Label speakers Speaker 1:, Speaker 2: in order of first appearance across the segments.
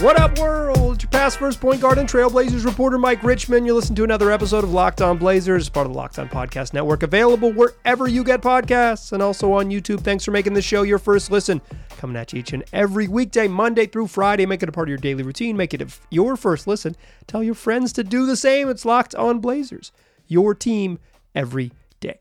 Speaker 1: What up, world? It's Your past first point guard and Trailblazers reporter Mike Richman. You listen to another episode of Locked On Blazers, part of the Locked On Podcast Network, available wherever you get podcasts and also on YouTube. Thanks for making the show your first listen. Coming at you each and every weekday, Monday through Friday. Make it a part of your daily routine. Make it your first listen. Tell your friends to do the same. It's Locked On Blazers, your team every day.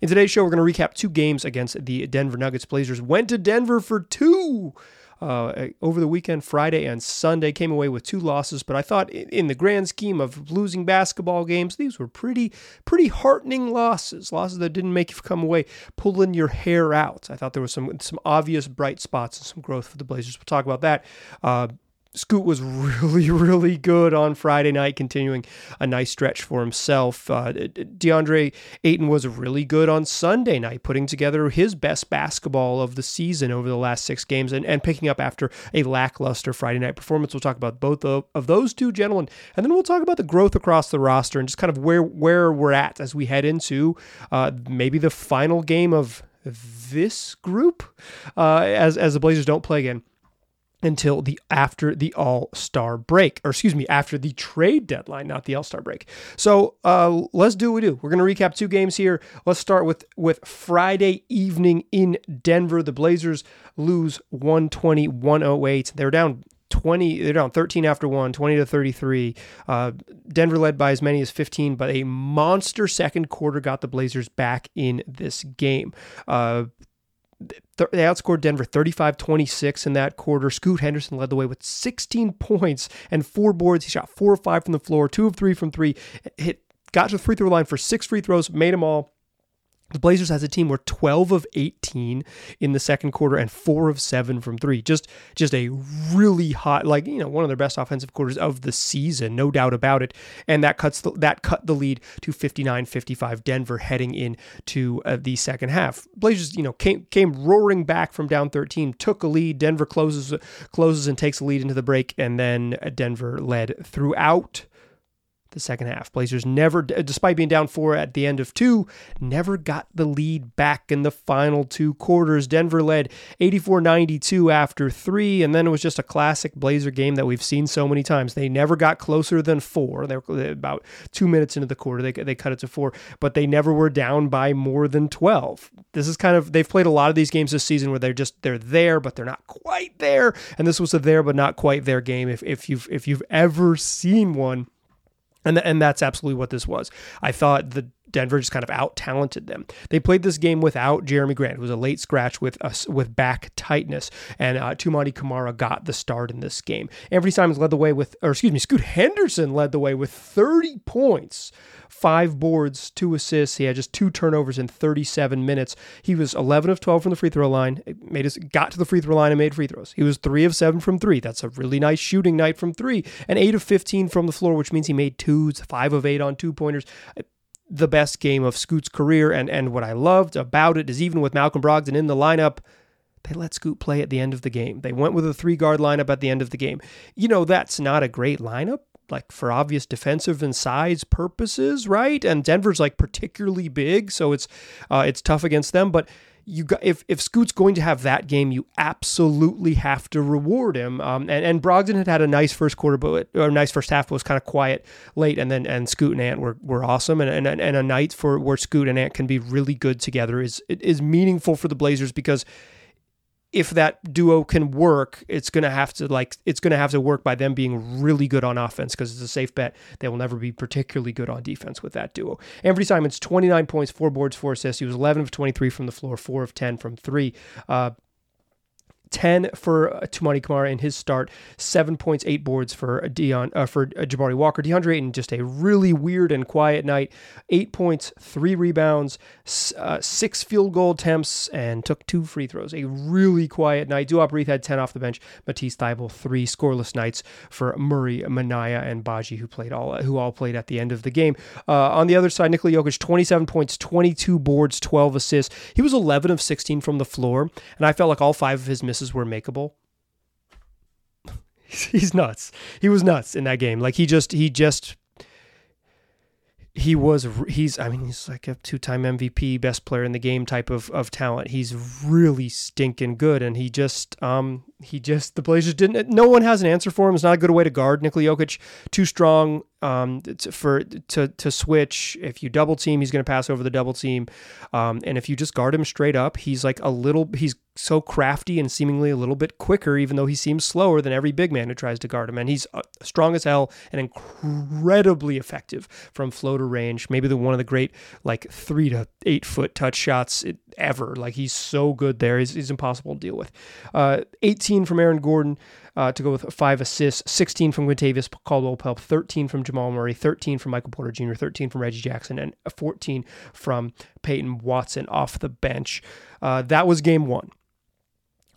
Speaker 1: In today's show, we're going to recap two games against the Denver Nuggets. Blazers went to Denver for two uh, over the weekend, Friday and Sunday, came away with two losses. But I thought, in the grand scheme of losing basketball games, these were pretty, pretty heartening losses. Losses that didn't make you come away pulling your hair out. I thought there was some some obvious bright spots and some growth for the Blazers. We'll talk about that. Uh, Scoot was really, really good on Friday night, continuing a nice stretch for himself. Uh, DeAndre Ayton was really good on Sunday night, putting together his best basketball of the season over the last six games and, and picking up after a lackluster Friday night performance. We'll talk about both of, of those two gentlemen, and then we'll talk about the growth across the roster and just kind of where, where we're at as we head into uh, maybe the final game of this group uh, as, as the Blazers don't play again until the after the All Star break, or excuse me, after the trade deadline, not the All Star break. So uh, let's do what we do. We're going to recap two games here. Let's start with with Friday evening in Denver. The Blazers lose 120 108. They're down 20 they're down 13 after 1 20 to 33 uh, denver led by as many as 15 but a monster second quarter got the blazers back in this game uh, they outscored Denver 35 26 in that quarter. Scoot Henderson led the way with 16 points and four boards. He shot four or five from the floor, two of three from three, hit, got to the free throw line for six free throws, made them all. The Blazers as a team were 12 of 18 in the second quarter and 4 of 7 from 3. Just just a really hot like, you know, one of their best offensive quarters of the season, no doubt about it. And that cuts the, that cut the lead to 59-55 Denver heading into uh, the second half. Blazers, you know, came came roaring back from down 13, took a lead. Denver closes closes and takes a lead into the break and then Denver led throughout the second half. Blazers never, despite being down four at the end of two, never got the lead back in the final two quarters. Denver led 84 92 after three, and then it was just a classic Blazer game that we've seen so many times. They never got closer than four. They were about two minutes into the quarter, they, they cut it to four, but they never were down by more than 12. This is kind of, they've played a lot of these games this season where they're just, they're there, but they're not quite there. And this was a there, but not quite there game. If, if you've, if you've ever seen one, and, th- and that's absolutely what this was. I thought the Denver just kind of out talented them. They played this game without Jerami Grant, who was a late scratch with with back tightness, and uh, Toumani Camara got the start in this game. Anfernee Simons led the way with, or excuse me, Scoot Henderson led the way with 30 points five boards, two assists. He had just two turnovers in 37 minutes. He was 11 of 12 from the free throw line. Made his got to the free throw line and made free throws. He was three of seven from three. That's a really nice shooting night from three. And eight of 15 from the floor, which means he made twos, five of eight on two pointers the best game of Scoot's career. And and what I loved about it is even with Malcolm Brogdon in the lineup, they let Scoot play at the end of the game. They went with a three guard lineup at the end of the game. You know, that's not a great lineup, like for obvious defensive and size purposes, right? And Denver's like particularly big, so it's uh, it's tough against them. But you got if if Scoot's going to have that game, you absolutely have to reward him. Um, and and Brogdon had had a nice first quarter, but or a nice first half, but was kind of quiet late. And then and Scoot and Ant were were awesome. And and and a night for where Scoot and Ant can be really good together is is meaningful for the Blazers because if that duo can work, it's gonna have to like it's gonna have to work by them being really good on offense because it's a safe bet they will never be particularly good on defense with that duo. Anfernee Simons, 29 points, four boards, four assists. He was 11 of 23 from the floor, four of 10 from three. Uh, 10 for uh, Toumani Camara in his start, seven points, eight boards for Dion uh, for uh, Jabari Walker. DeAndre Ayton just a really weird and quiet night. Eight points, three rebounds, uh, six field goal attempts, and took two free throws. A really quiet night. Duop Reath had 10 off the bench. Matisse Thybulle, three scoreless nights for Murray, Minaya, and Badji, who played all who all played at the end of the game. Uh, on the other side, Nikola Jokic, 27 points, 22 boards, 12 assists. He was 11 of 16 from the floor, and I felt like all five of his misses misses were makeable. He's nuts. He was nuts in that game. Like he just he just he he was he's I mean he's like a two-time MVP, best player in the game type of of talent. He's really stinking good, and he just um he just the Blazers didn't. No one has an answer for him. It's not a good way to guard Nikola Jokic. Too strong um, to, for to to switch. If you double team, he's going to pass over the double team, um, and if you just guard him straight up, he's like a little. He's so crafty and seemingly a little bit quicker, even though he seems slower than every big man who tries to guard him. And he's uh, strong as hell and incredibly effective from floater range. Maybe the one of the great like three to eight foot touch shots ever. Like he's so good there. He's, he's impossible to deal with. Uh, 18 from Aaron Gordon uh, to go with five assists, 16 from Kentavious Caldwell Pope, 13 from Jamal Murray, 13 from Michael Porter Jr., 13 from Reggie Jackson, and 14 from Peyton Watson off the bench. Uh, that was game one.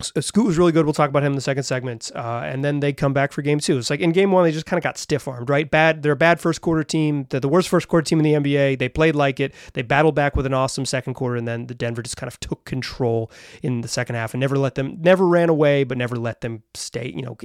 Speaker 1: Uh, Scoot was really good. We'll talk about him in the second segment. Uh, and then they come back for game two. It's like in game one, they just kind of got stiff armed, right? Bad. They're a bad first quarter team. They're the worst first quarter team in the NBA. They played like it. They battled back with an awesome second quarter, and then the Denver just kind of took control in the second half and never let them, never ran away, but never let them stay. You know,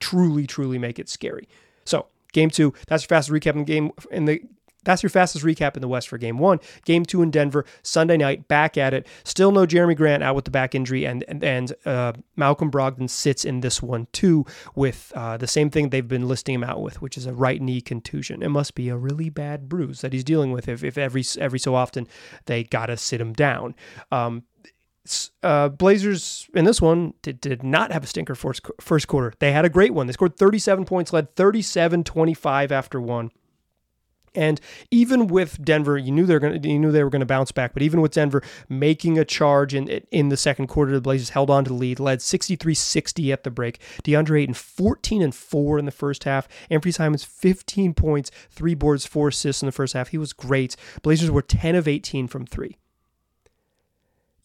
Speaker 1: truly, truly make it scary. So game two. That's your fast recap in the game in the that's your fastest recap in the West for game one. Game two in Denver, Sunday night, back at it. Still no Jerami Grant out with the back injury, and and, and uh, Malcolm Brogdon sits in this one too with uh, the same thing they've been listing him out with, which is a right knee contusion. It must be a really bad bruise that he's dealing with if, if every every so often they gotta sit him down. Um, uh, Blazers in this one did, did not have a stinker first, first quarter. They had a great one. They scored 37 points, led 37 25 after one. And even with Denver, you knew they were going you knew they were going to bounce back. But even with Denver making a charge in in the second quarter, the Blazers held on to the lead, led 63-60 at the break. DeAndre Ayton 14 and 4 in the first half. Anfernee Simons 15 points, 3 boards, 4 assists in the first half. He was great. Blazers were 10 of 18 from 3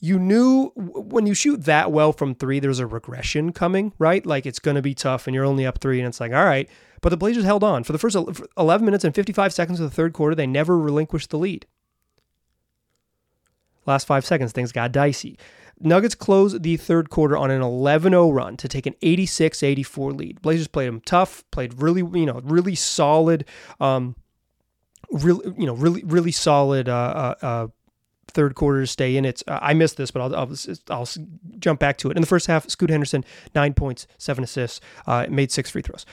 Speaker 1: you knew when you shoot that well from three, there's a regression coming, right? Like it's going to be tough and you're only up three, and it's like, all right. But the Blazers held on. For the first 11 minutes and 55 seconds of the third quarter, they never relinquished the lead. Last five seconds, things got dicey. Nuggets close the third quarter on an 11-0 run to take an 86-84 lead. Blazers played them tough, played really, you know, really solid, um, really, you know, really, really solid uh, uh, uh third quarter to stay in it. Uh, I missed this, but I'll, I'll, I'll jump back to it. In the first half, Scoot Henderson nine points, seven assists, uh, made six free throws.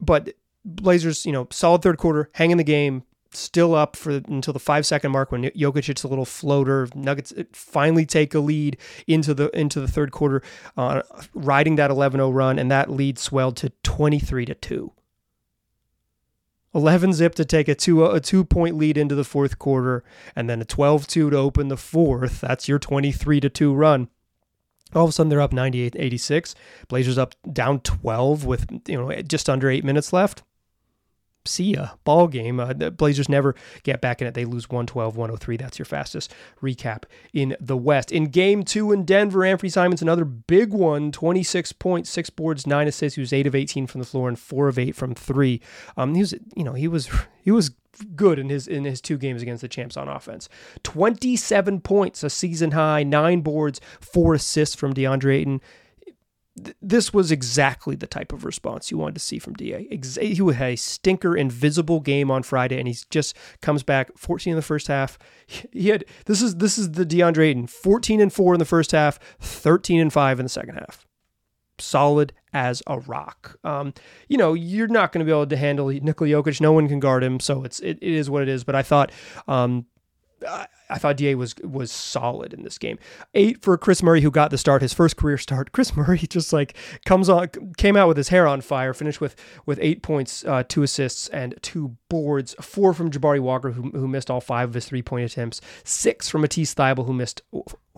Speaker 1: But Blazers, you know, solid third quarter, hanging the game, still up for until the five second mark when Jokic hits a little floater. Nuggets uh, finally take a lead into the into the third quarter, uh, riding that 11-0 run, and that lead swelled to 23 to two. 11 zip to take a two a two point lead into the fourth quarter, and then a 12 2 to open the fourth. That's your 23 to 2 run. All of a sudden, they're up 98 86. Blazers up down 12 with you know just under eight minutes left see ya. Ball game. Uh, the Blazers never get back in it. They lose 112 103. That's your fastest recap in the West. In game two in Denver, Anfernee Simons, another big one 26 points, six boards, nine assists. He was 8 of 18 from the floor and 4 of 8 from three. Um, he was, you know, he was, he was good in his in his two games against the champs on offense. 27 points, a season high, nine boards, four assists from DeAndre Ayton this was exactly the type of response you wanted to see from Da. He had a stinker invisible game on Friday, and he just comes back 14 in the first half. He had this is this is the DeAndre Ayton 14 and four in the first half, 13 and five in the second half. Solid as a rock. Um, you know, you're not going to be able to handle Nikola Jokic. No one can guard him, so it's it, it is what it is. But I thought um, I thought Da was was solid in this game. Eight for Kris Murray, who got the start, his first career start. Kris Murray just like comes on, came out with his hair on fire. Finished with with eight points, uh, two assists, and two boards. Four from Jabari Walker, who, who missed all five of his three point attempts. Six from Matisse Thybulle, who missed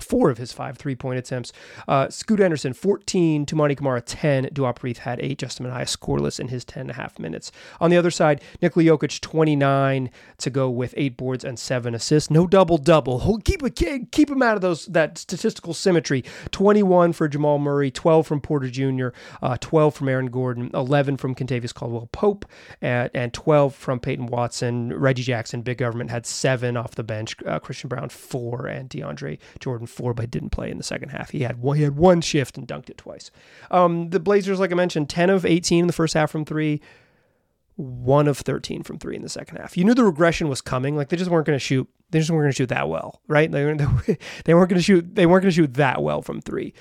Speaker 1: four of his five three point attempts. Uh, Scoot Henderson, 14. Toumani Camara, 10. Duop Reath had eight. Justin Minaya scoreless in his 10 and a half minutes. On the other side, Nikola Jokic, 29 to go with eight boards and seven assists. No double double. Keep a keep him out of those that statistical symmetry. 21 for Jamal Murray, 12 from Porter Jr., uh, 12 from Aaron Gordon, 11 from Kentavious Caldwell Pope, and, and 12 from Peyton Watson. Reggie Jackson, big government, had seven off the bench. Uh, Christian Braun, four, and DeAndre Jordan four, but didn't play in the second half. He had one, he had one shift and dunked it twice. Um, the Blazers, like I mentioned, ten of eighteen in the first half from three. one of 13 from three in the second half. You knew the regression was coming. Like they just weren't going to shoot. They just weren't going to shoot that well, right? They, they weren't going to shoot. They weren't going to shoot that well from three.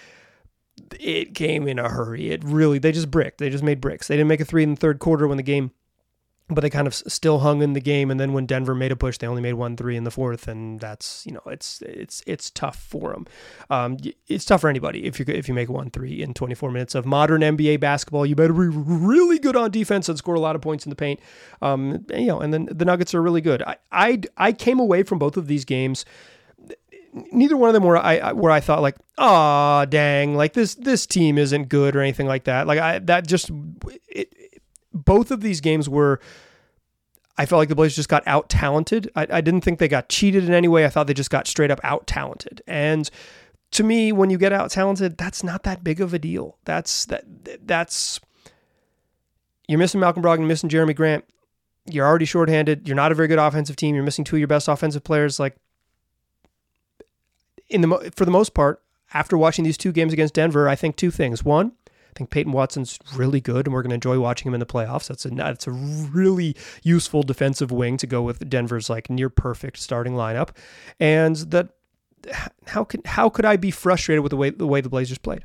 Speaker 1: It came in a hurry. It really. They just bricked. They just made bricks. They didn't make a three in the third quarter when the game but they kind of still hung in the game and then when denver made a push they only made one three in the fourth and that's you know it's it's it's tough for them um, it's tough for anybody if you if you make one three in 24 minutes of modern nba basketball. You better be really good on defense and score a lot of points in the paint. Um, you know and then the nuggets are really good. I i, I came away from both of these games neither one of them were I where I thought like, ah, dang, like this this team isn't good or anything like that. Like I that just it, both of these games were I felt like the Blazers just got out talented. I, I, didn't think they got cheated in any way. I thought they just got straight up out talented. And to me, when you get out talented, that's not that big of a deal. That's that that's you're missing Malcolm Brogdon, missing Jerami Grant. You're already shorthanded. You're not a very good offensive team. You're missing two of your best offensive players. Like in the for the most part, after watching these two games against Denver, I think two things. One, think Peyton Watson's really good, and we're going to enjoy watching him in the playoffs. That's a that's a really useful defensive wing to go with Denver's like near perfect starting lineup, and that how can how could I be frustrated with the way the way the Blazers played?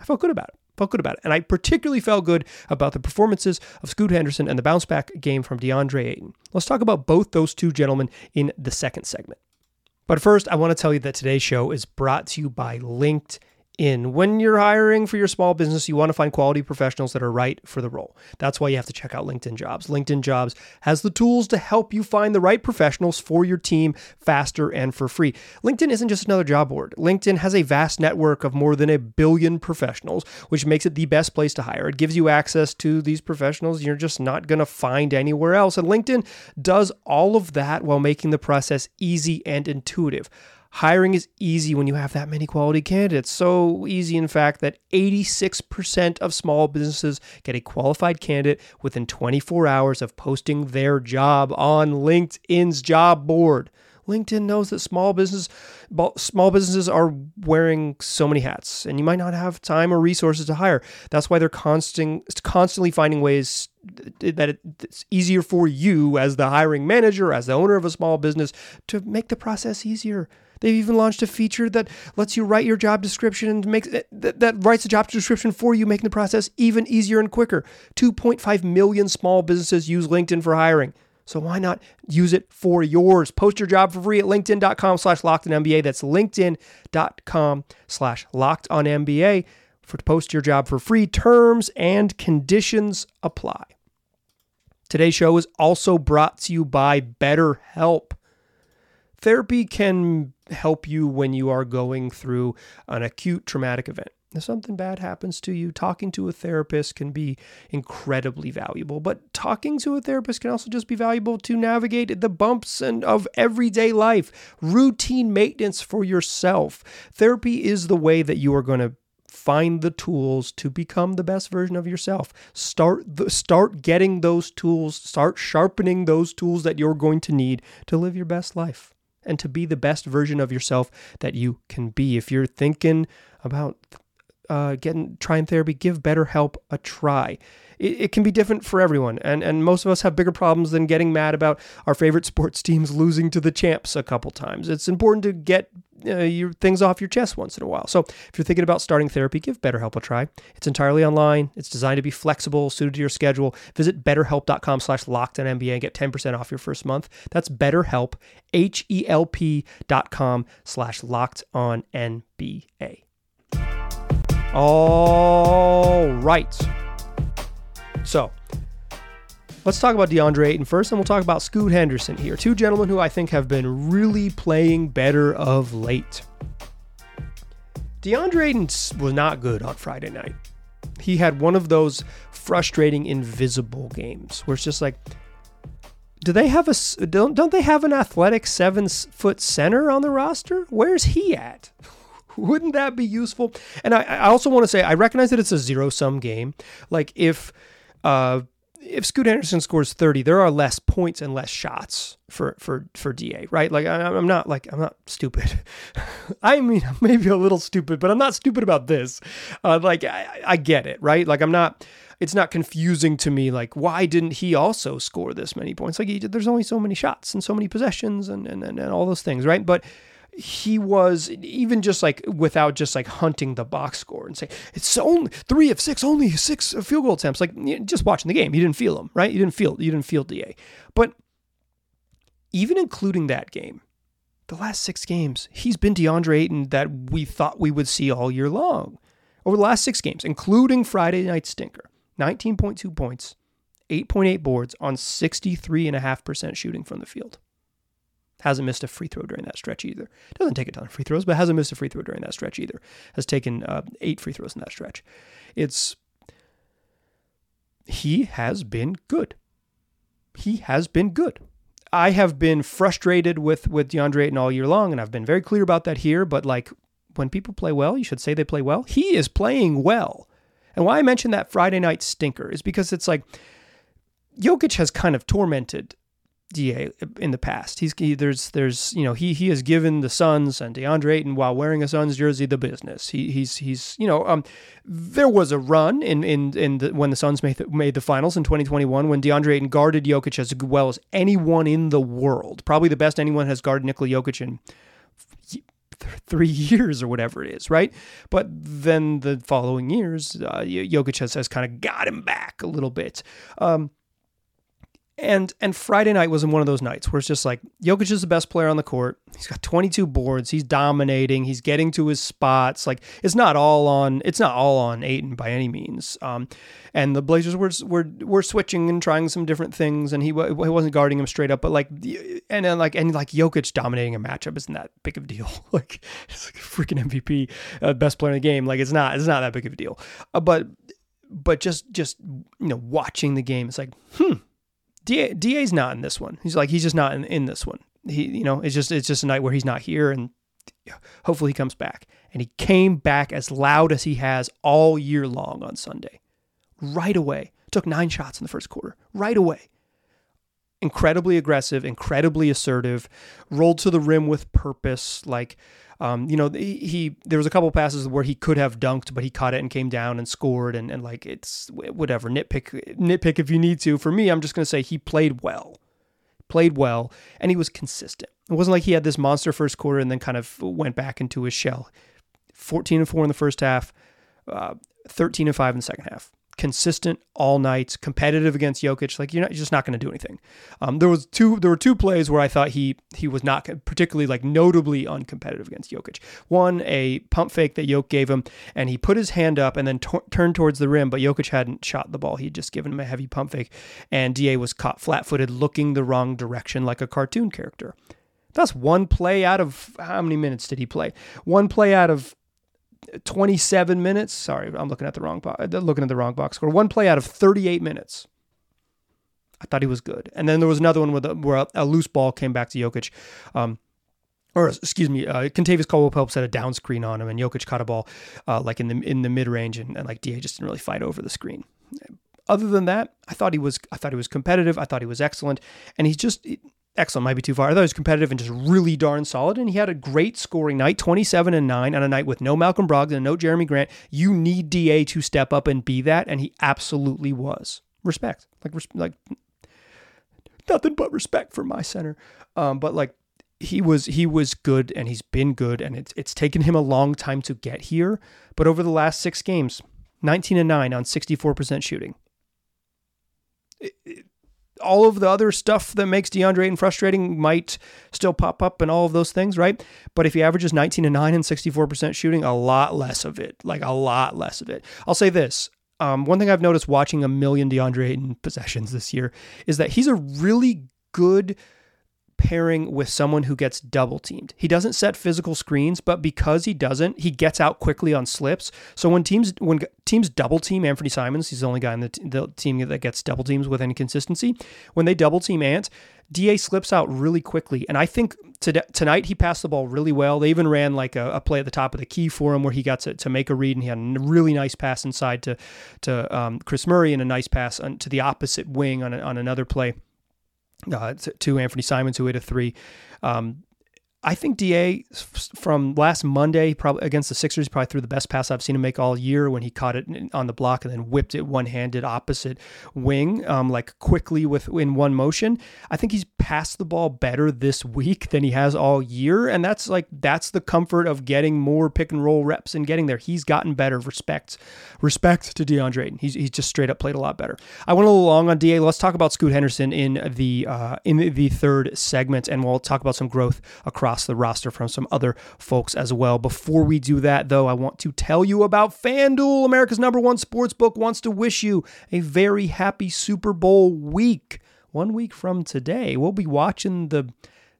Speaker 1: I felt good about it. Felt good about it, and I particularly felt good about the performances of Scoot Henderson and the bounce back game from DeAndre Ayton. Let's talk about both those two gentlemen in the second segment. But first, I want to tell you that today's show is brought to you by LinkedIn in. When you're hiring for your small business, you want to find quality professionals that are right for the role. That's why you have to check out LinkedIn Jobs. LinkedIn Jobs has the tools to help you find the right professionals for your team faster and for free. LinkedIn isn't just another job board. LinkedIn has a vast network of more than a billion professionals, which makes it the best place to hire. It gives you access to these professionals you're just not going to find anywhere else. And LinkedIn does all of that while making the process easy and intuitive. Hiring is easy when you have that many quality candidates. So easy, in fact, that 86% of small businesses get a qualified candidate within 24 hours of posting their job on LinkedIn's job board. LinkedIn knows that small business small businesses are wearing so many hats and you might not have time or resources to hire. That's why they're constant, constantly finding ways that it's easier for you as the hiring manager, as the owner of a small business to make the process easier. They've even launched a feature that lets you write your job description and makes that, that writes the job description for you, making the process even easier and quicker. 2.5 million small businesses use LinkedIn for hiring. So why not use it for yours? Post your job for free at linkedin.com slash locked on NBA. That's linkedin.com slash locked on NBA for to post your job for free. Terms and conditions apply. Today's show is also brought to you by BetterHelp. Therapy can help you when you are going through an acute traumatic event. If something bad happens to you, talking to a therapist can be incredibly valuable. But talking to a therapist can also just be valuable to navigate the bumps and of everyday life, routine maintenance for yourself. Therapy is the way that you are going to find the tools to become the best version of yourself. Start the, start getting those tools, start sharpening those tools that you're going to need to live your best life and to be the best version of yourself that you can be. If you're thinking about uh, getting trying therapy, give BetterHelp a try. It, it, can be different for everyone, and and most of us have bigger problems than getting mad about our favorite sports teams losing to the champs a couple times. It's important to get uh, your things off your chest once in a while. So if you're thinking about starting therapy, give BetterHelp a try. It's entirely online. It's designed to be flexible, suited to your schedule. Visit betterhelp.com slash locked on NBA and get 10% off your first month. That's betterhelp, H-E-L-P dot com slash locked on NBA. All right. So Let's talk about DeAndre Ayton first, and we'll talk about Scoot Henderson here. Two gentlemen who I think have been really playing better of late. DeAndre Ayton was not good on Friday night. He had one of those frustrating invisible games where it's just like, do they have a don't don't they have an athletic seven foot center on the roster? Where's he at? Wouldn't that be useful? And I, I also want to say I recognize that it's a zero sum game. Like if uh, if Scoot Henderson scores 30, there are less points and less shots for for for DA, right? Like I, am not like I'm not stupid. I mean, maybe a little stupid, but I'm not stupid about this. Uh, like I, I, get it, right? Like I'm not it's not confusing to me like why didn't he also score this many points like he, there's only so many shots and so many possessions and, and and all those things right but he was even just like without just like hunting the box score and say it's only three of six only six field goal attempts. Like just watching the game you didn't feel him right? You didn't feel you didn't feel da but even including that game the last six games he's been deandre ayton that we thought we would see all year long. Over the last six games including friday night stinker 19.2 points, 8.8 boards on 63.5% shooting from the field. Hasn't missed a free throw during that stretch either. Doesn't take a ton of free throws, but hasn't missed a free throw during that stretch either. Has taken uh, eight free throws in that stretch. It's he has been good. He has been good. I have been frustrated with with DeAndre Ayton all year long, and I've been very clear about that here. But like when people play well, you should say they play well. He is playing well. And why I mentioned that Friday night stinker is because it's like Jokic has kind of tormented Da in the past. He's he, there's there's you know he he has given the Suns and DeAndre Ayton while wearing a Suns jersey the business. He he's he's you know um there was a run in in in the, when the Suns made the, made the finals in 2021 when DeAndre Ayton guarded Jokic as well as anyone in the world. Probably the best anyone has guarded Nikola Jokic in three years or whatever it is, right? But then the following years, uh, Jokic has, has kind of got him back a little bit. Um, and and Friday night was one of those nights where it's just like Jokic is the best player on the court. He's got 22 boards. He's dominating. He's getting to his spots. Like it's not all on it's not all on Ayton by any means. Um, and the Blazers were were were switching and trying some different things, and he, he wasn't guarding him straight up. But like and then like and like Jokic dominating a matchup isn't that big of a deal. like it's like freaking MVP, uh, best player in the game. Like it's not it's not that big of a deal. Uh, but but just just you know watching the game, it's like hmm DA, DA's not in this one. He's like he's just not in, in this one. He you know it's just it's just a night where he's not here, and hopefully he comes back. And he came back as loud as he has all year long on Sunday, right away. Took nine shots in the first quarter, right away. Incredibly aggressive, incredibly assertive, rolled to the rim with purpose, like um, you know, he, he, there was a couple passes where he could have dunked, but he caught it and came down and scored, and, and like it's whatever nitpick nitpick if you need to. For me, I'm just gonna say he played well, played well, and he was consistent. It wasn't like he had this monster first quarter and then kind of went back into his shell. 14 and four in the first half, uh, 13 and five in the second half consistent all night, competitive against Jokic. Like you're, not, you're just not going to do anything. Um, there was two. There were two plays where I thought he he was not particularly like notably uncompetitive against Jokic. One, a pump fake that Jokic gave him, and he put his hand up and then turned towards the rim, but Jokic hadn't shot the ball. He'd just given him a heavy pump fake, and Da was caught flat-footed, looking the wrong direction like a cartoon character. That's one play out of how many minutes did he play? One play out of 27 minutes. Sorry, I'm looking at the wrong box. Looking at the wrong box score. One play out of 38 minutes. I thought he was good. And then there was another one where, where a, a, loose ball came back to Jokic. Um, or excuse me, uh, Kentavious Caldwell Pope set a down screen on him, and Jokic caught a ball uh, like in the in the mid range, and, and like Da just didn't really fight over the screen. Other than that, I thought he was I thought he was competitive. I thought he was excellent, and he's just excellent might be too far. I thought he was competitive and just really darn solid. And he had a great scoring night, 27 and 9 on a night with no Malcolm Brogdon and no Jerami Grant. You need DA to step up and be that. And he absolutely was. Respect. Like, like nothing but respect for my center. Um, but like he was he was good and he's been good and it's it's taken him a long time to get here. But over the last six games, 19 and 9 on 64% shooting. It, it, all of the other stuff that makes DeAndre Ayton frustrating might still pop up and all of those things, right? But if he averages 19 and 9 and 64% shooting, a lot less of it, like a lot less of it. I'll say this. Um, one thing I've noticed watching a million DeAndre Ayton possessions this year is that he's a really good pairing with someone who gets double teamed. He doesn't set physical screens, but because he doesn't, he gets out quickly on slips. So when teams when teams double team Anfernee Simons, he's the only guy in the, t- the team that gets double teams with any consistency. When they double team Ant, Da slips out really quickly, and I think to, tonight he passed the ball really well. They even ran like a, a, play at the top of the key for him where he got to, to make a read, and he had a really nice pass inside to to um, Kris Murray and a nice pass to the opposite wing on a, on another play uh, to, Anfernee Simons, who hit a three. Um, I think Da from last Monday, probably against the Sixers, probably threw the best pass I've seen him make all year when he caught it on the block and then whipped it one handed opposite wing, um, like quickly with in one motion. I think he's passed the ball better this week than he has all year, and that's like that's the comfort of getting more pick and roll reps and getting there. He's gotten better. Respect, respect to DeAndre. He's he's just straight up played a lot better. I went a little long on Da. Let's talk about Scoot Henderson in the uh, in the third segment, and we'll talk about some growth across the roster from some other folks as well. Before we do that, though, I want to tell you about FanDuel, America's number one sports book, wants to wish you a very happy Super Bowl week. One week from today, we'll be watching the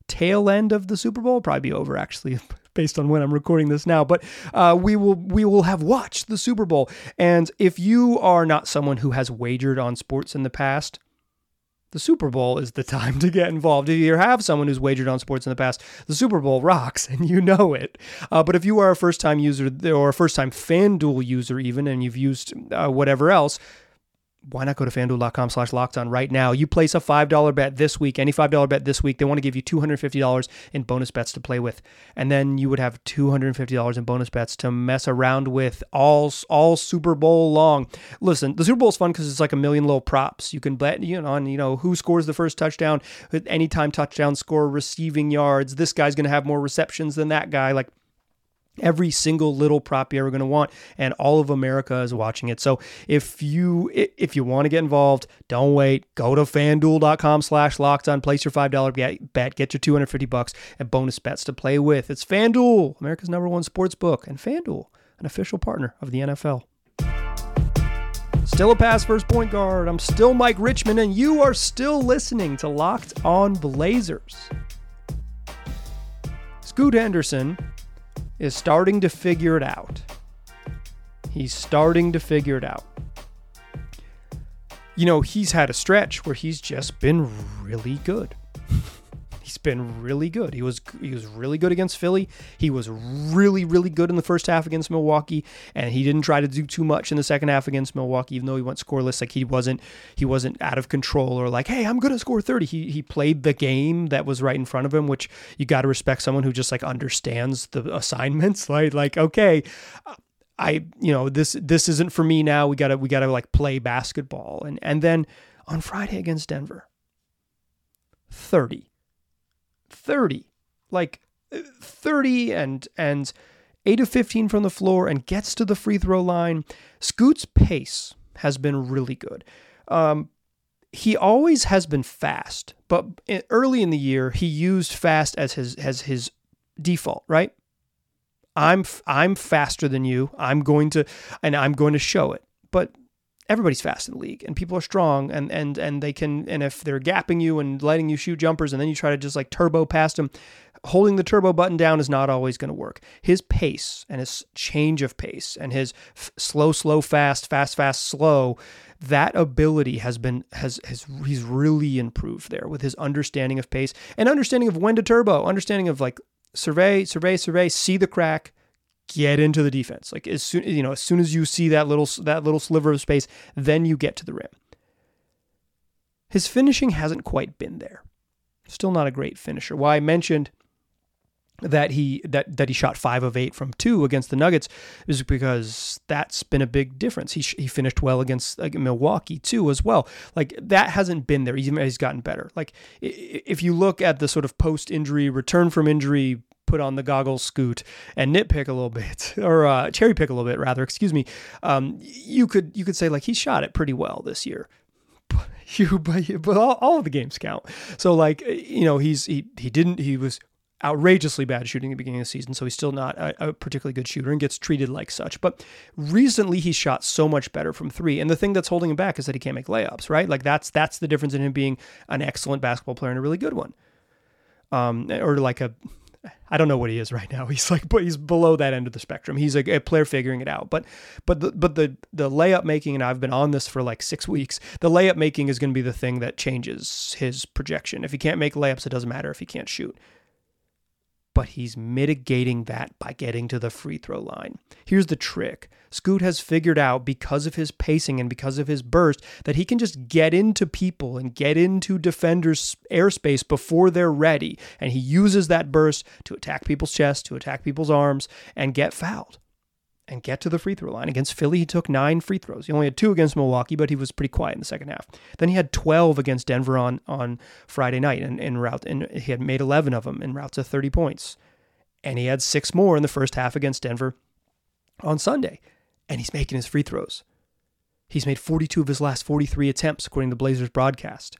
Speaker 1: tail end of the Super Bowl. Probably be over actually, based on when I'm recording this now. But uh, we will we will have watched the Super Bowl. And if you are not someone who has wagered on sports in the past, the Super Bowl is the time to get involved. If you have someone who's wagered on sports in the past, the Super Bowl rocks and you know it. Uh, but if you are a first time user or a first time FanDuel user, even, and you've used uh, whatever else, why not go to fanduel.com slash locked on right now? You place a $5 bet this week, any $5 bet this week, they want to give you $250 in bonus bets to play with. And then you would have $250 in bonus bets to mess around with all, all Super Bowl long. Listen, the Super Bowl is fun because it's like a million little props. You can bet you know, on, you know, who scores the first touchdown, anytime touchdown score, receiving yards. This guy's going to have more receptions than that guy. Like, every single little prop you're ever going to want and all of america is watching it. So if you if you want to get involved don't wait. Go to fanduel.com slash locked on. Place your $5 bet get your 250 bucks and bonus bets to play with. It's fanduel america's number one sports book and fanduel an official partner of the nfl Still a pass first point guard. I'm still Mike Richman, and you are still listening to Locked On Blazers. Scoot Henderson is starting to figure it out. He's starting to figure it out. You know, he's had a stretch where he's just been really good. He's been really good. He was he was really good against Philly. He was really really good in the first half against Milwaukee, and he didn't try to do too much in the second half against Milwaukee. Even though he went scoreless, like he wasn't he wasn't out of control or like, hey, I'm gonna score 30. He he played the game that was right in front of him, which you got to respect someone who just like understands the assignments. Like like okay. I you know this this isn't for me now. We gotta we gotta like play basketball and and then on Friday against Denver, thirty 30. Like 30 and and 8 of 15 from the floor and gets to the free throw line. Scoot's pace has been really good. Um, he always has been fast, but early in the year he used fast as his as his default, right? I'm I'm faster than you. I'm going to and I'm going to show it. But everybody's fast in the league and people are strong and and and they can and if they're gapping you and letting you shoot jumpers and then you try to just like turbo past them holding the turbo button down is not always going to work. His pace and his change of pace and his f- slow slow fast fast fast slow that ability has been has has he's really improved there with his understanding of pace and understanding of when to turbo understanding of like survey survey survey see the crack get into the defense. Like as soon you know, as soon as you see that little that little sliver of space, then you get to the rim. His finishing hasn't quite been there. Still not a great finisher. Why I mentioned that he that that he shot five of eight from two against the Nuggets is because that's been a big difference. He he finished well against like, Milwaukee too as well. Like that hasn't been there. He's, he's gotten better. Like if you look at the sort of post injury return from injury put on the goggles scoot and nitpick a little bit or uh, cherry pick a little bit rather excuse me um, you could you could say like he shot it pretty well this year but you but, but all, all of the games count so like you know he's he he didn't he was outrageously bad shooting at the beginning of the season, so he's still not a, a, particularly good shooter and gets treated like such. But recently, he's shot so much better from three, and the thing that's holding him back is that he can't make layups. Right, like that's that's the difference in him being an excellent basketball player and a really good one, um, or like a I don't know what he is right now. He's like, but he's below that end of the spectrum. He's a, a, player figuring it out. But, but the, but the the layup making, and I've been on this for like six weeks. The layup making is going to be the thing that changes his projection. If he can't make layups, it doesn't matter if he can't shoot. But he's mitigating that by getting to the free throw line. Here's the trick Scoot has figured out because of his pacing and because of his burst that he can just get into people and get into defenders' airspace before they're ready. And he uses that burst to attack people's chests, to attack people's arms, and get fouled and get to the free throw line. Against Philly, he took nine free throws. He only had two against Milwaukee, but he was pretty quiet in the second half. Then he had 12 against Denver on, on Friday night and in route, and he had made 11 of them in route to 30 points. And he had six more in the first half against Denver on Sunday and he's making his free throws. He's made 42 of his last 43 attempts, according to the Blazers broadcast.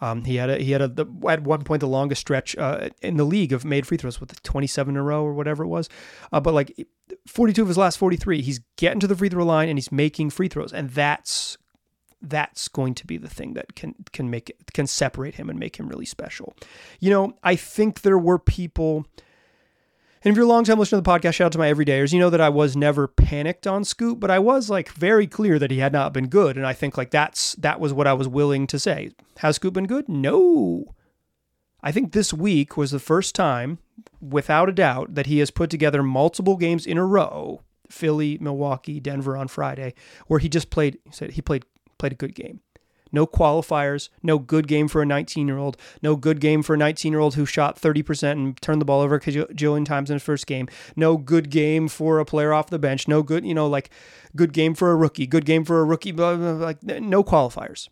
Speaker 1: Um, he had a, he had a, the, at one point the longest stretch uh, in the league of made free throws with 27 in a row or whatever it was. Uh, but like 42 of his last 43, he's getting to the free throw line and he's making free throws, and that's that's going to be the thing that can can make can separate him and make him really special. You know, I think there were people and if you're a long time listener to the podcast, shout out to my everydayers. You know that I was never panicked on Scoot, but I was like very clear that he had not been good. And I think like that's that was what I was willing to say. Has Scoot been good? No. I think this week was the first time, without a doubt, that he has put together multiple games in a row. Philly, Milwaukee, Denver on Friday, where he just played. He said he played played a good game. No qualifiers, no good game for a 19 year old, no good game for a 19 year old who shot 30% and turned the ball over a jillion times in his first game, no good game for a player off the bench, no good, you know, like good game for a rookie, good game for a rookie, blah, blah, blah, like no qualifiers.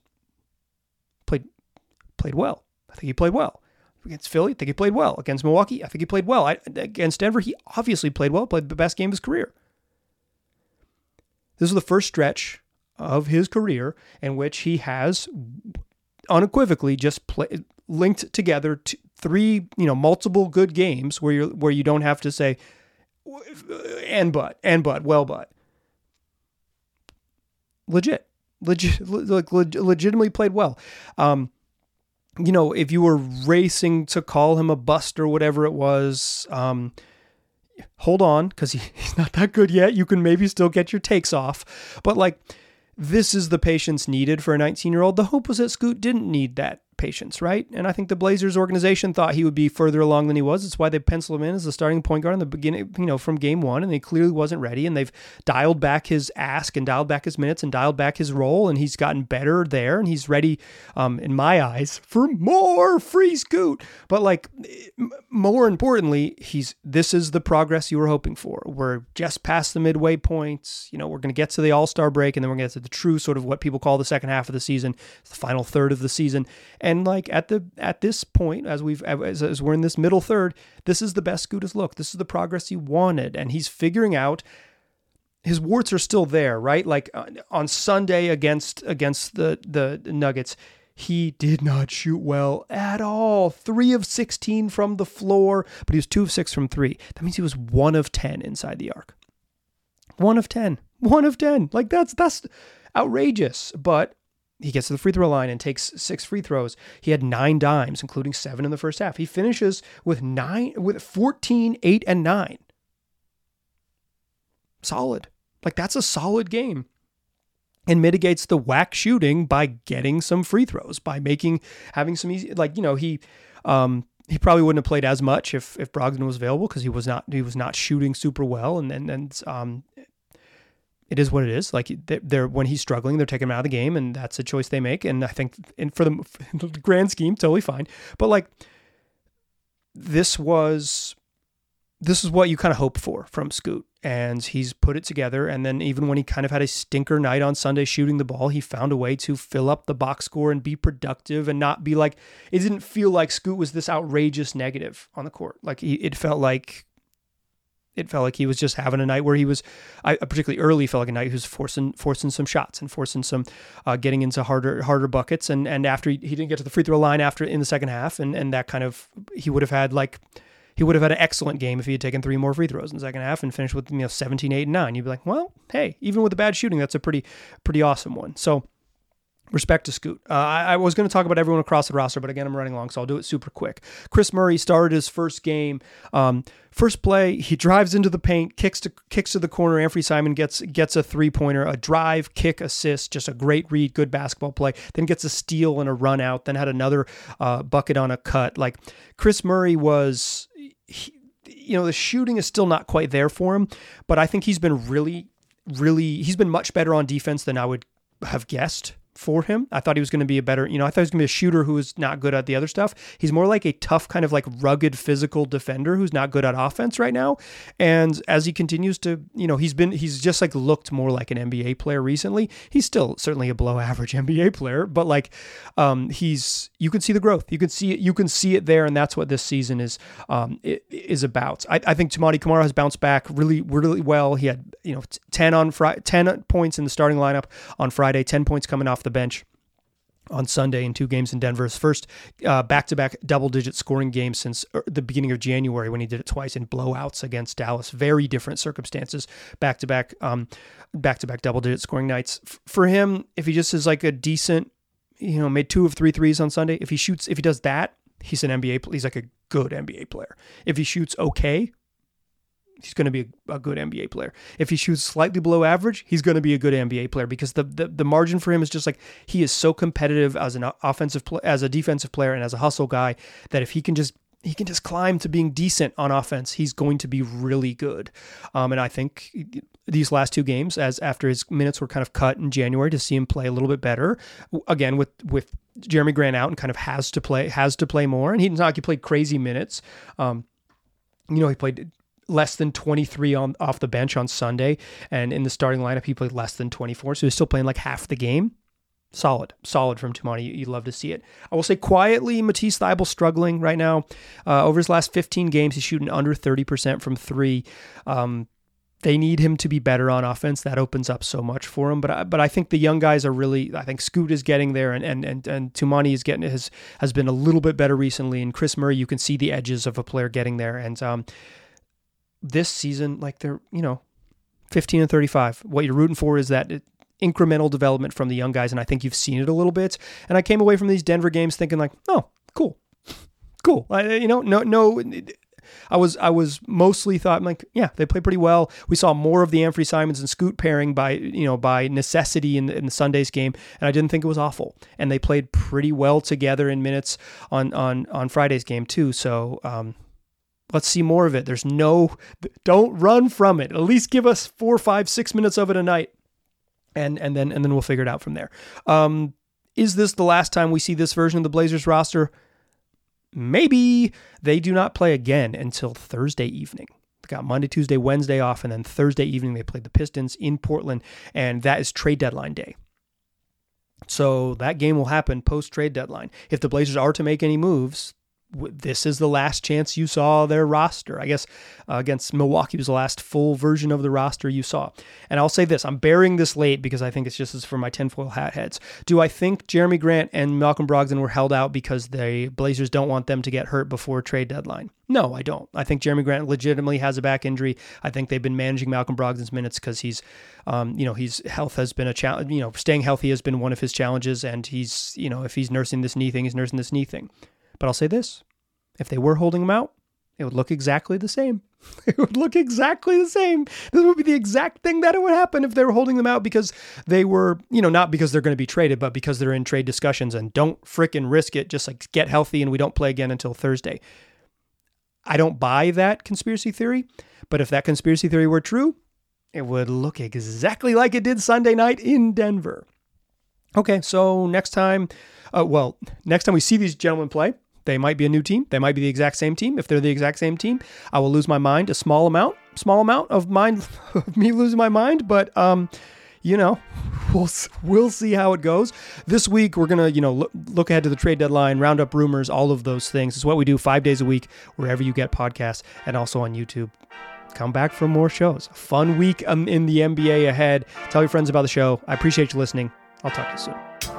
Speaker 1: Played, played well. I think he played well. Against Philly, I think he played well. Against Milwaukee, I think he played well. I, against Denver, he obviously played well, played the best game of his career. This was the first stretch of his career in which he has unequivocally just play, linked together to three, you know, multiple good games where you where you don't have to say and but and but well but. Legit. Legit like legitimately played well. Um you know if you were racing to call him a bust or whatever it was um hold on because he, he's not that good yet. You can maybe still get your takes off. But like this is the patience needed for a 19 year old. The hope was that Scoot didn't need that patience, right? And I think the Blazers organization thought he would be further along than he was. It's why they penciled him in as the starting point guard in the beginning, you know, from game one, and he clearly wasn't ready. And they've dialed back his ask and dialed back his minutes and dialed back his role, and he's gotten better there, and he's ready, um, in my eyes, for more free scoot. But like, more importantly, he's this is the progress you were hoping for. We're just past the midway points. You know, we're going to get to the All Star break, and then we're going to get to the true sort of what people call the second half of the season, the final third of the season like at the at this point, as we've as, as we're in this middle third, this is the best Scoot's look. This is the progress he wanted, and he's figuring out his warts are still there, right? Like uh, on Sunday against against the the Nuggets, he did not shoot well at all. Three of sixteen from the floor, but he was two of six from three. That means he was one of ten inside the arc. One of ten. One of ten. Like that's that's outrageous. But he gets to the free throw line and takes six free throws. He had nine dimes, including seven in the first half. He finishes with nine, with 14, 8, and 9. Solid. Like that's a solid game. And mitigates the whack shooting by getting some free throws, by making having some easy like, you know, he um he probably wouldn't have played as much if if Brogdon was available because he was not he was not shooting super well and and, and um it is what it is. Like they're when he's struggling, they're taking him out of the game, and that's a choice they make. And I think, in for the, the grand scheme, totally fine. But like this was, this is what you kind of hope for from Scoot, and he's put it together. And then even when he kind of had a stinker night on Sunday shooting the ball, he found a way to fill up the box score and be productive and not be like it didn't feel like Scoot was this outrageous negative on the court. Like he, it felt like it felt like he was just having a night where he was, I particularly early felt like a night he was forcing forcing some shots and forcing some, uh, getting into harder harder buckets. And and after he, he didn't get to the free throw line after in the second half, and and that kind of he would have had like he would have had an excellent game if he had taken three more free throws in the second half and finished with you know 17 8 and 9 you'd be like well hey even with the bad shooting that's a pretty pretty awesome one so Respect to Scoot. Uh, I, I, was going to talk about everyone across the roster, but again, I'm running long, so I'll do it super quick. Kris Murray started his first game. Um, first play, he drives into the paint, kicks to kicks to the corner. Anfernee Simon gets gets a three pointer, a drive, kick, assist, just a great read, good basketball play. Then gets a steal and a run out. Then had another uh, bucket on a cut. Like Kris Murray was. He, you know, the shooting is still not quite there for him, but I think he's been really, really, he's been much better on defense than I would have guessed for him. I thought he was going to be a better, you know, I thought he was going to be a shooter who was not good at the other stuff. He's more like a tough, kind of like rugged physical defender who's not good at offense right now. And as he continues to, you know, he's been, he's just like looked more like an NBA player recently. He's still certainly a below average NBA player, but like, um, he's, you can see the growth. You can see it, you can see it there. And that's what this season is, um, is about. I, I think Toumani Camara has bounced back really, really well. He had, you know, 10 on Friday, 10 points in the starting lineup on Friday, 10 points coming off the the bench on Sunday in two games in Denver's first back to back double digit scoring game since er, the beginning of January when he did it twice in blowouts against Dallas. Very different circumstances, back to back, back to back double digit scoring nights. F- for him, if he just is like a decent, you know, made two of three threes on Sunday, if he shoots, if he does that, he's an NBA, he's like a good NBA player. If he shoots okay, he's going to be a, a, good NBA player. If he shoots slightly below average, he's going to be a good NBA player because the, the the margin for him is just like he is so competitive as an offensive as a defensive player and as a hustle guy that if he can just he can just climb to being decent on offense. He's going to be really good. Um, and I think these last two games, as after his minutes were kind of cut in January, to see him play a little bit better, again with with Jerami Grant out and kind of has to play has to play more. And he's not he played crazy minutes. Um, you know, he played less than 23 on off the bench on Sunday, and in the starting lineup he played less than 24, so he's still playing like half the game. Solid, solid from Toumani. You, you love to see it. I will say quietly, Matisse Thybulle struggling right now. Uh, over his last 15 games, he's shooting under 30% from three. Um, they need him to be better on offense. That opens up so much for him. But I, but I think the young guys are really. I think Scoot is getting there, and and and and Toumani is getting has has been a little bit better recently. And Kris Murray, you can see the edges of a player getting there. And um, this season, like they're, you know, 15 and 35. What you're rooting for is that incremental development from the young guys. And I think you've seen it a little bit. And I came away from these Denver games thinking like, oh, cool, cool. I, you know, no, no, I was I was mostly thought like yeah they play pretty well. We saw more of the Anfernee Simons and Scoot pairing by you know by necessity in the, in the Sunday's game, and I didn't think it was awful. And they played pretty well together in minutes on on on Friday's game too. So um, Let's see more of it. There's no, don't run from it. At least give us four, five, six minutes of it a night, and and then and then we'll figure it out from there. Um, is this the last time we see this version of the Blazers roster? Maybe they do not play again until Thursday evening. They got Monday, Tuesday, Wednesday off, and then Thursday evening they play the Pistons in Portland, and that is trade deadline day. So that game will happen post trade deadline. If the Blazers are to make any moves, this is the last chance you saw their roster. I guess uh, against Milwaukee was the last full version of the roster you saw. And I'll say this I'm bearing this late because I think it's just as for my tinfoil hat heads. Do I think Jerami Grant and Malcolm Brogdon were held out because the Blazers don't want them to get hurt before trade deadline? No, I don't. I think Jerami Grant legitimately has a back injury. I think they've been managing Malcolm Brogdon's minutes because he's, um, you know, his health has been a challenge. You know, staying healthy has been one of his challenges, and he's, you know, if he's nursing this knee thing, he's nursing this knee thing. But I'll say this if they were holding him out, it would look exactly the same. It would look exactly the same. This would be the exact thing that it would happen if they were holding them out because they were, you know, not because they're going to be traded, but because they're in trade discussions and don't fricking risk it. Just like get healthy and we don't play again until Thursday. I don't buy that conspiracy theory, but if that conspiracy theory were true, it would look exactly like it did Sunday night in Denver. Okay, so next time, uh, well, next time we see these gentlemen play, they might be a new team. They might be the exact same team. If they're the exact same team, I will lose my mind a small amount, small amount of mind, of me losing my mind. But um, you know, we'll we'll see how it goes. This week we're gonna you know look, look ahead to the trade deadline, round up rumors, all of those things. It's what we do five days a week wherever you get podcasts and also on YouTube. Come back for more shows. fun week um, in the NBA ahead. Tell your friends about the show. I appreciate you listening. I'll talk to you soon.